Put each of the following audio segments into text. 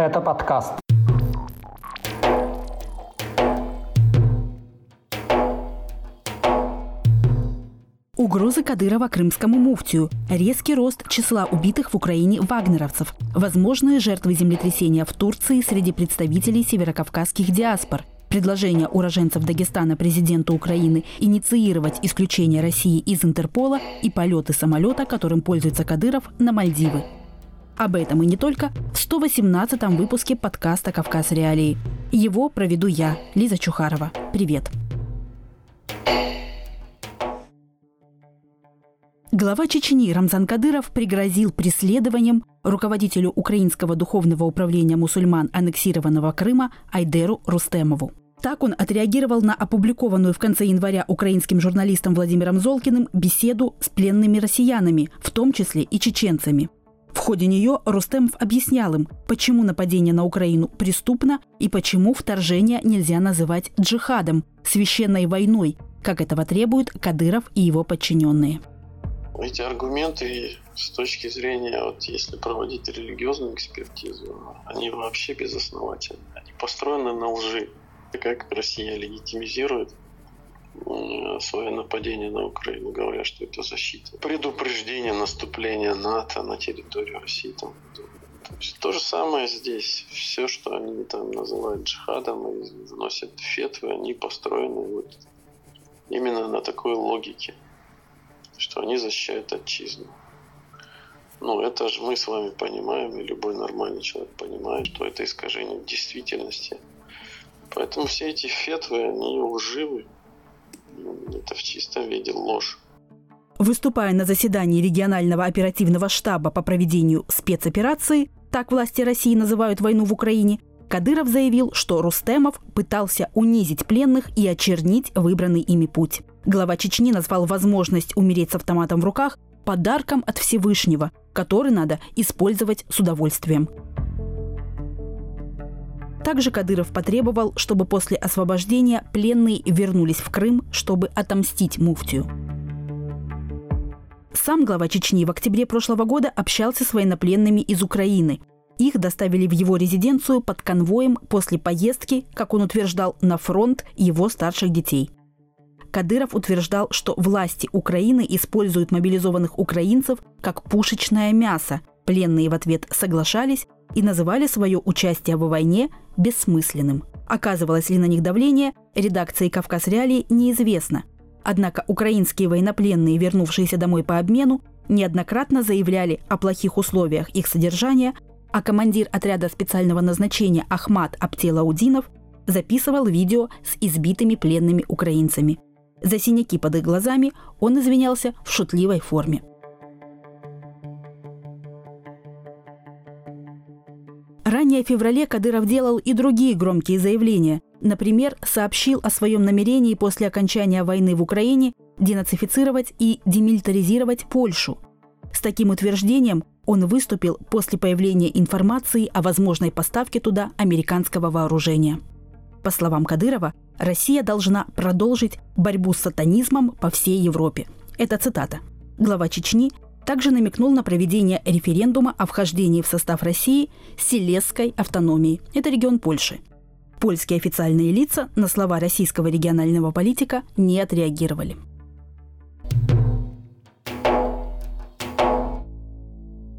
Это подкаст. Угрозы Кадырова крымскому муфтию, резкий рост числа убитых в Украине вагнеровцев, возможные жертвы землетрясения в Турции среди представителей северокавказских диаспор, предложение уроженцев Дагестана президенту Украины инициировать исключение России из Интерпола и полеты самолета, которым пользуется Кадыров, на Мальдивы. Об этом и не только в 118-м выпуске подкаста «Кавказ Реалии». Его проведу я, Лиза Чухарова. Привет! Глава Чечни Рамзан Кадыров пригрозил преследованием руководителю Украинского духовного управления мусульман аннексированного Крыма Айдеру Рустемову. Так он отреагировал на опубликованную в конце января украинским журналистом Владимиром Золкиным беседу с пленными россиянами, в том числе и чеченцами – в ходе нее Рустемов объяснял им, почему нападение на Украину преступно и почему вторжение нельзя называть джихадом, священной войной, как этого требуют Кадыров и его подчиненные. Эти аргументы с точки зрения, вот если проводить религиозную экспертизу, они вообще безосновательны. Они построены на лжи. Как Россия легитимизирует свое нападение на Украину, говоря, что это защита. Предупреждение наступления НАТО на территорию России. Там, то, есть то же самое здесь. Все, что они там называют джихадом и вносят фетвы, они построены вот именно на такой логике, что они защищают отчизну. Ну, это же мы с вами понимаем, и любой нормальный человек понимает, что это искажение действительности. Поэтому все эти фетвы, они лживы. Это в чистом виде ложь. Выступая на заседании регионального оперативного штаба по проведению спецоперации, так власти России называют войну в Украине, Кадыров заявил, что Рустемов пытался унизить пленных и очернить выбранный ими путь. Глава Чечни назвал возможность умереть с автоматом в руках подарком от Всевышнего, который надо использовать с удовольствием. Также Кадыров потребовал, чтобы после освобождения пленные вернулись в Крым, чтобы отомстить муфтию. Сам глава Чечни в октябре прошлого года общался с военнопленными из Украины. Их доставили в его резиденцию под конвоем после поездки, как он утверждал, на фронт его старших детей. Кадыров утверждал, что власти Украины используют мобилизованных украинцев как пушечное мясо. Пленные в ответ соглашались и называли свое участие в войне бессмысленным. Оказывалось ли на них давление, редакции «Кавказ Реалии» неизвестно. Однако украинские военнопленные, вернувшиеся домой по обмену, неоднократно заявляли о плохих условиях их содержания, а командир отряда специального назначения Ахмат Аптелаудинов записывал видео с избитыми пленными украинцами. За синяки под их глазами он извинялся в шутливой форме. Ранее в феврале Кадыров делал и другие громкие заявления. Например, сообщил о своем намерении после окончания войны в Украине денацифицировать и демилитаризировать Польшу. С таким утверждением он выступил после появления информации о возможной поставке туда американского вооружения. По словам Кадырова, Россия должна продолжить борьбу с сатанизмом по всей Европе. Это цитата. Глава Чечни также намекнул на проведение референдума о вхождении в состав России Силезской автономии. Это регион Польши. Польские официальные лица на слова российского регионального политика не отреагировали.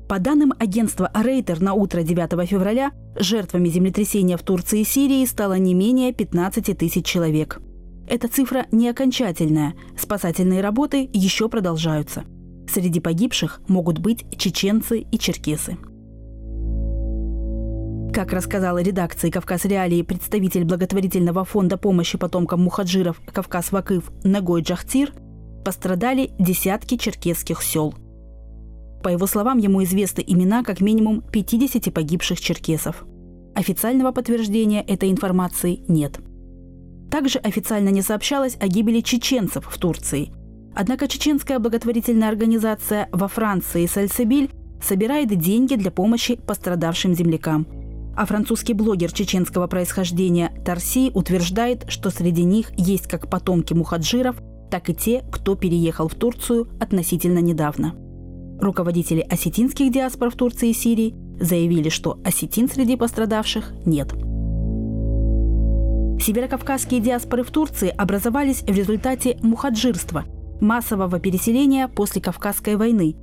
По данным агентства Рейтер на утро 9 февраля, жертвами землетрясения в Турции и Сирии стало не менее 15 тысяч человек. Эта цифра не окончательная. Спасательные работы еще продолжаются – Среди погибших могут быть чеченцы и черкесы. Как рассказала редакции «Кавказ Реалии» представитель благотворительного фонда помощи потомкам мухаджиров «Кавказ Вакыв» Нагой Джахтир, пострадали десятки черкесских сел. По его словам, ему известны имена как минимум 50 погибших черкесов. Официального подтверждения этой информации нет. Также официально не сообщалось о гибели чеченцев в Турции – Однако чеченская благотворительная организация во Франции «Сальсебиль» собирает деньги для помощи пострадавшим землякам. А французский блогер чеченского происхождения Тарси утверждает, что среди них есть как потомки мухаджиров, так и те, кто переехал в Турцию относительно недавно. Руководители осетинских диаспор в Турции и Сирии заявили, что осетин среди пострадавших нет. Северокавказские диаспоры в Турции образовались в результате мухаджирства – массового переселения после Кавказской войны.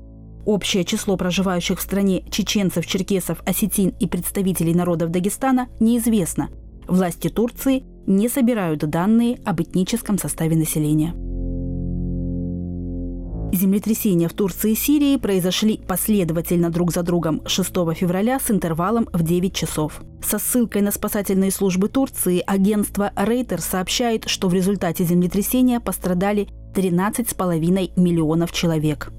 Общее число проживающих в стране чеченцев, черкесов, осетин и представителей народов Дагестана неизвестно. Власти Турции не собирают данные об этническом составе населения. Землетрясения в Турции и Сирии произошли последовательно друг за другом 6 февраля с интервалом в 9 часов. Со ссылкой на спасательные службы Турции агентство Рейтер сообщает, что в результате землетрясения пострадали 13,5 миллионов человек.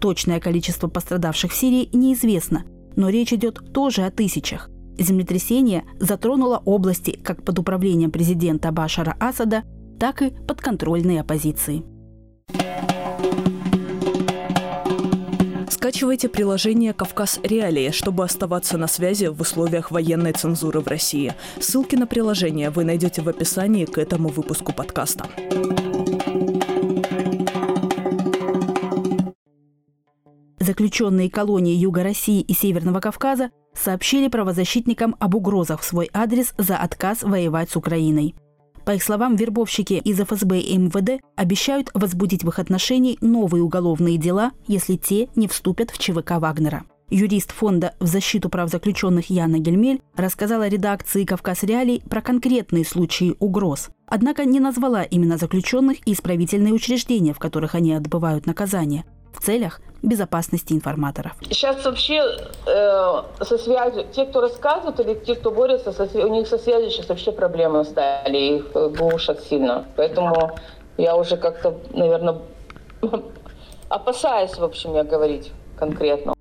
Точное количество пострадавших в Сирии неизвестно, но речь идет тоже о тысячах. Землетрясение затронуло области как под управлением президента Башара Асада, так и подконтрольные оппозиции. Скачивайте приложение «Кавказ Реалии», чтобы оставаться на связи в условиях военной цензуры в России. Ссылки на приложение вы найдете в описании к этому выпуску подкаста. Заключенные колонии Юга России и Северного Кавказа сообщили правозащитникам об угрозах в свой адрес за отказ воевать с Украиной. По их словам, вербовщики из ФСБ и МВД обещают возбудить в их отношении новые уголовные дела, если те не вступят в ЧВК Вагнера. Юрист фонда в защиту прав заключенных Яна Гельмель рассказала редакции «Кавказ Реалий» про конкретные случаи угроз. Однако не назвала именно заключенных и исправительные учреждения, в которых они отбывают наказание, целях безопасности информаторов. Сейчас вообще э, со связью, те, кто рассказывают, или те, кто борются, со, у них со связью сейчас вообще проблемы стали, их глушат сильно. Поэтому я уже как-то, наверное, опасаюсь, в общем, я говорить конкретно.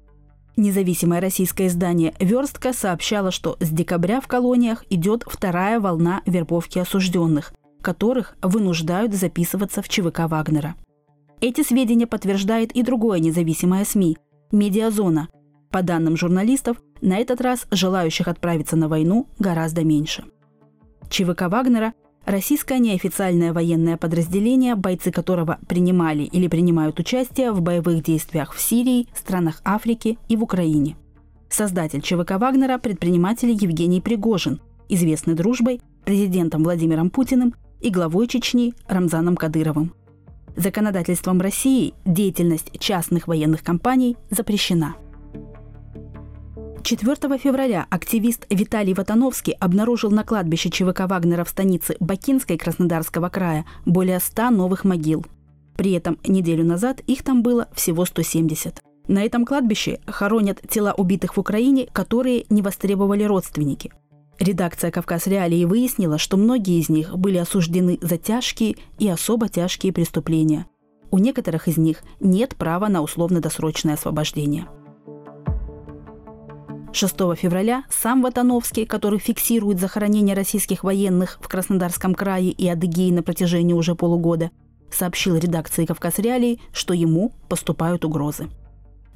Независимое российское издание «Верстка» сообщало, что с декабря в колониях идет вторая волна вербовки осужденных, которых вынуждают записываться в ЧВК Вагнера. Эти сведения подтверждает и другое независимое СМИ – «Медиазона». По данным журналистов, на этот раз желающих отправиться на войну гораздо меньше. ЧВК Вагнера – российское неофициальное военное подразделение, бойцы которого принимали или принимают участие в боевых действиях в Сирии, странах Африки и в Украине. Создатель ЧВК Вагнера – предприниматель Евгений Пригожин, известный дружбой президентом Владимиром Путиным и главой Чечни Рамзаном Кадыровым – Законодательством России деятельность частных военных компаний запрещена. 4 февраля активист Виталий Ватановский обнаружил на кладбище ЧВК Вагнера в станице Бакинской Краснодарского края более 100 новых могил. При этом неделю назад их там было всего 170. На этом кладбище хоронят тела убитых в Украине, которые не востребовали родственники – Редакция «Кавказ Реалии» выяснила, что многие из них были осуждены за тяжкие и особо тяжкие преступления. У некоторых из них нет права на условно-досрочное освобождение. 6 февраля сам Ватановский, который фиксирует захоронение российских военных в Краснодарском крае и Адыгее на протяжении уже полугода, сообщил редакции «Кавказ Реалии», что ему поступают угрозы.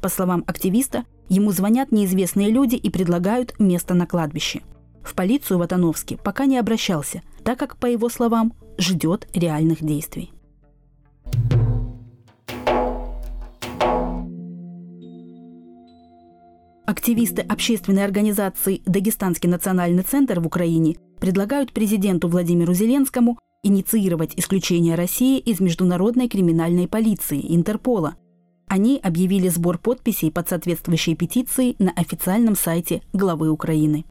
По словам активиста, ему звонят неизвестные люди и предлагают место на кладбище – в полицию Ватановский пока не обращался, так как, по его словам, ждет реальных действий. Активисты общественной организации «Дагестанский национальный центр» в Украине предлагают президенту Владимиру Зеленскому инициировать исключение России из международной криминальной полиции Интерпола. Они объявили сбор подписей под соответствующей петицией на официальном сайте главы Украины.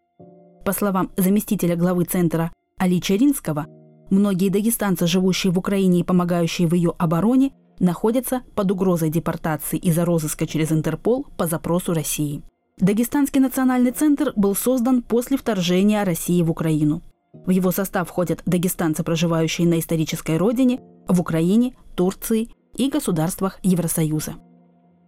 По словам заместителя главы центра Али Чаринского, многие дагестанцы, живущие в Украине и помогающие в ее обороне, находятся под угрозой депортации из-за розыска через Интерпол по запросу России. Дагестанский национальный центр был создан после вторжения России в Украину. В его состав входят дагестанцы, проживающие на исторической родине, в Украине, Турции и государствах Евросоюза.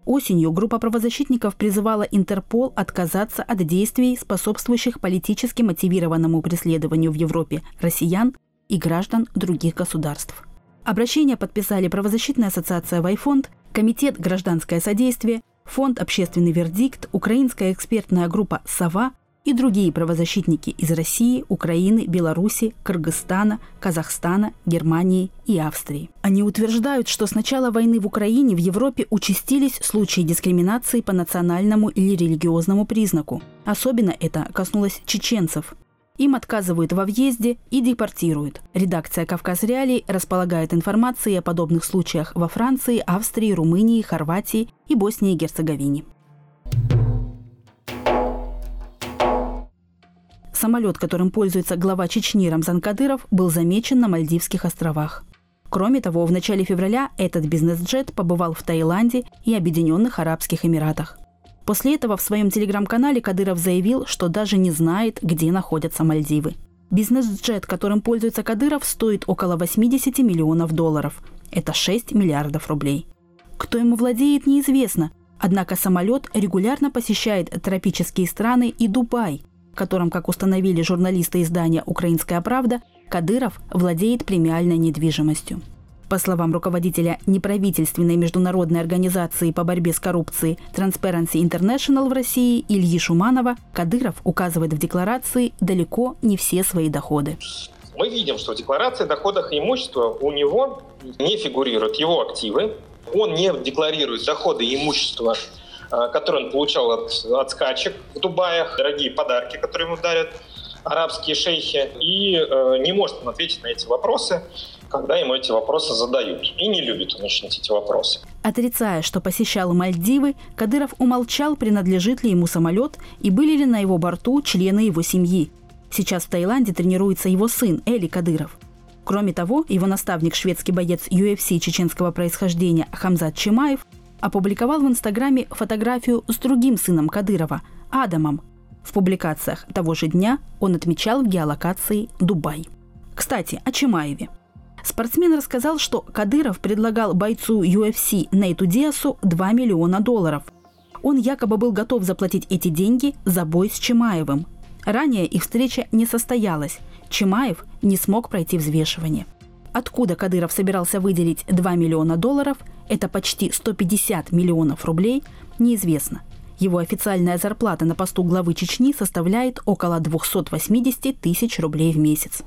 Осенью группа правозащитников призывала Интерпол отказаться от действий, способствующих политически мотивированному преследованию в Европе россиян и граждан других государств. Обращение подписали правозащитная ассоциация «Вайфонд», Комитет «Гражданское содействие», Фонд «Общественный вердикт», Украинская экспертная группа «Сова» и другие правозащитники из России, Украины, Беларуси, Кыргызстана, Казахстана, Германии и Австрии. Они утверждают, что с начала войны в Украине в Европе участились случаи дискриминации по национальному или религиозному признаку. Особенно это коснулось чеченцев. Им отказывают во въезде и депортируют. Редакция «Кавказ Реалий» располагает информацией о подобных случаях во Франции, Австрии, Румынии, Хорватии и Боснии и Герцеговине. Самолет, которым пользуется глава Чечни Рамзан Кадыров, был замечен на Мальдивских островах. Кроме того, в начале февраля этот бизнес-джет побывал в Таиланде и Объединенных Арабских Эмиратах. После этого в своем телеграм-канале Кадыров заявил, что даже не знает, где находятся Мальдивы. Бизнес-джет, которым пользуется Кадыров, стоит около 80 миллионов долларов. Это 6 миллиардов рублей. Кто ему владеет, неизвестно. Однако самолет регулярно посещает тропические страны и Дубай, которым, как установили журналисты издания «Украинская правда», Кадыров владеет премиальной недвижимостью. По словам руководителя неправительственной международной организации по борьбе с коррупцией Transparency International в России Ильи Шуманова, Кадыров указывает в декларации далеко не все свои доходы. Мы видим, что в декларации о доходах и имущества у него не фигурируют его активы, он не декларирует доходы и имущества э, которые он получал от, от скачек в Дубаях, дорогие подарки, которые ему дарят арабские шейхи, и э, не может он ответить на эти вопросы когда ему эти вопросы задают. И не любит он очень эти вопросы. Отрицая, что посещал Мальдивы, Кадыров умолчал, принадлежит ли ему самолет и были ли на его борту члены его семьи. Сейчас в Таиланде тренируется его сын Эли Кадыров. Кроме того, его наставник, шведский боец UFC чеченского происхождения Хамзат Чимаев, опубликовал в Инстаграме фотографию с другим сыном Кадырова, Адамом. В публикациях того же дня он отмечал в геолокации Дубай. Кстати, о Чимаеве. Спортсмен рассказал, что Кадыров предлагал бойцу UFC Нейту Диасу 2 миллиона долларов. Он якобы был готов заплатить эти деньги за бой с Чимаевым. Ранее их встреча не состоялась. Чимаев не смог пройти взвешивание. Откуда Кадыров собирался выделить 2 миллиона долларов, это почти 150 миллионов рублей, неизвестно. Его официальная зарплата на посту главы Чечни составляет около 280 тысяч рублей в месяц.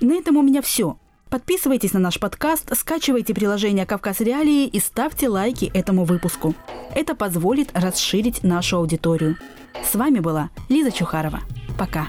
На этом у меня все. Подписывайтесь на наш подкаст, скачивайте приложение «Кавказ Реалии» и ставьте лайки этому выпуску. Это позволит расширить нашу аудиторию. С вами была Лиза Чухарова. Пока.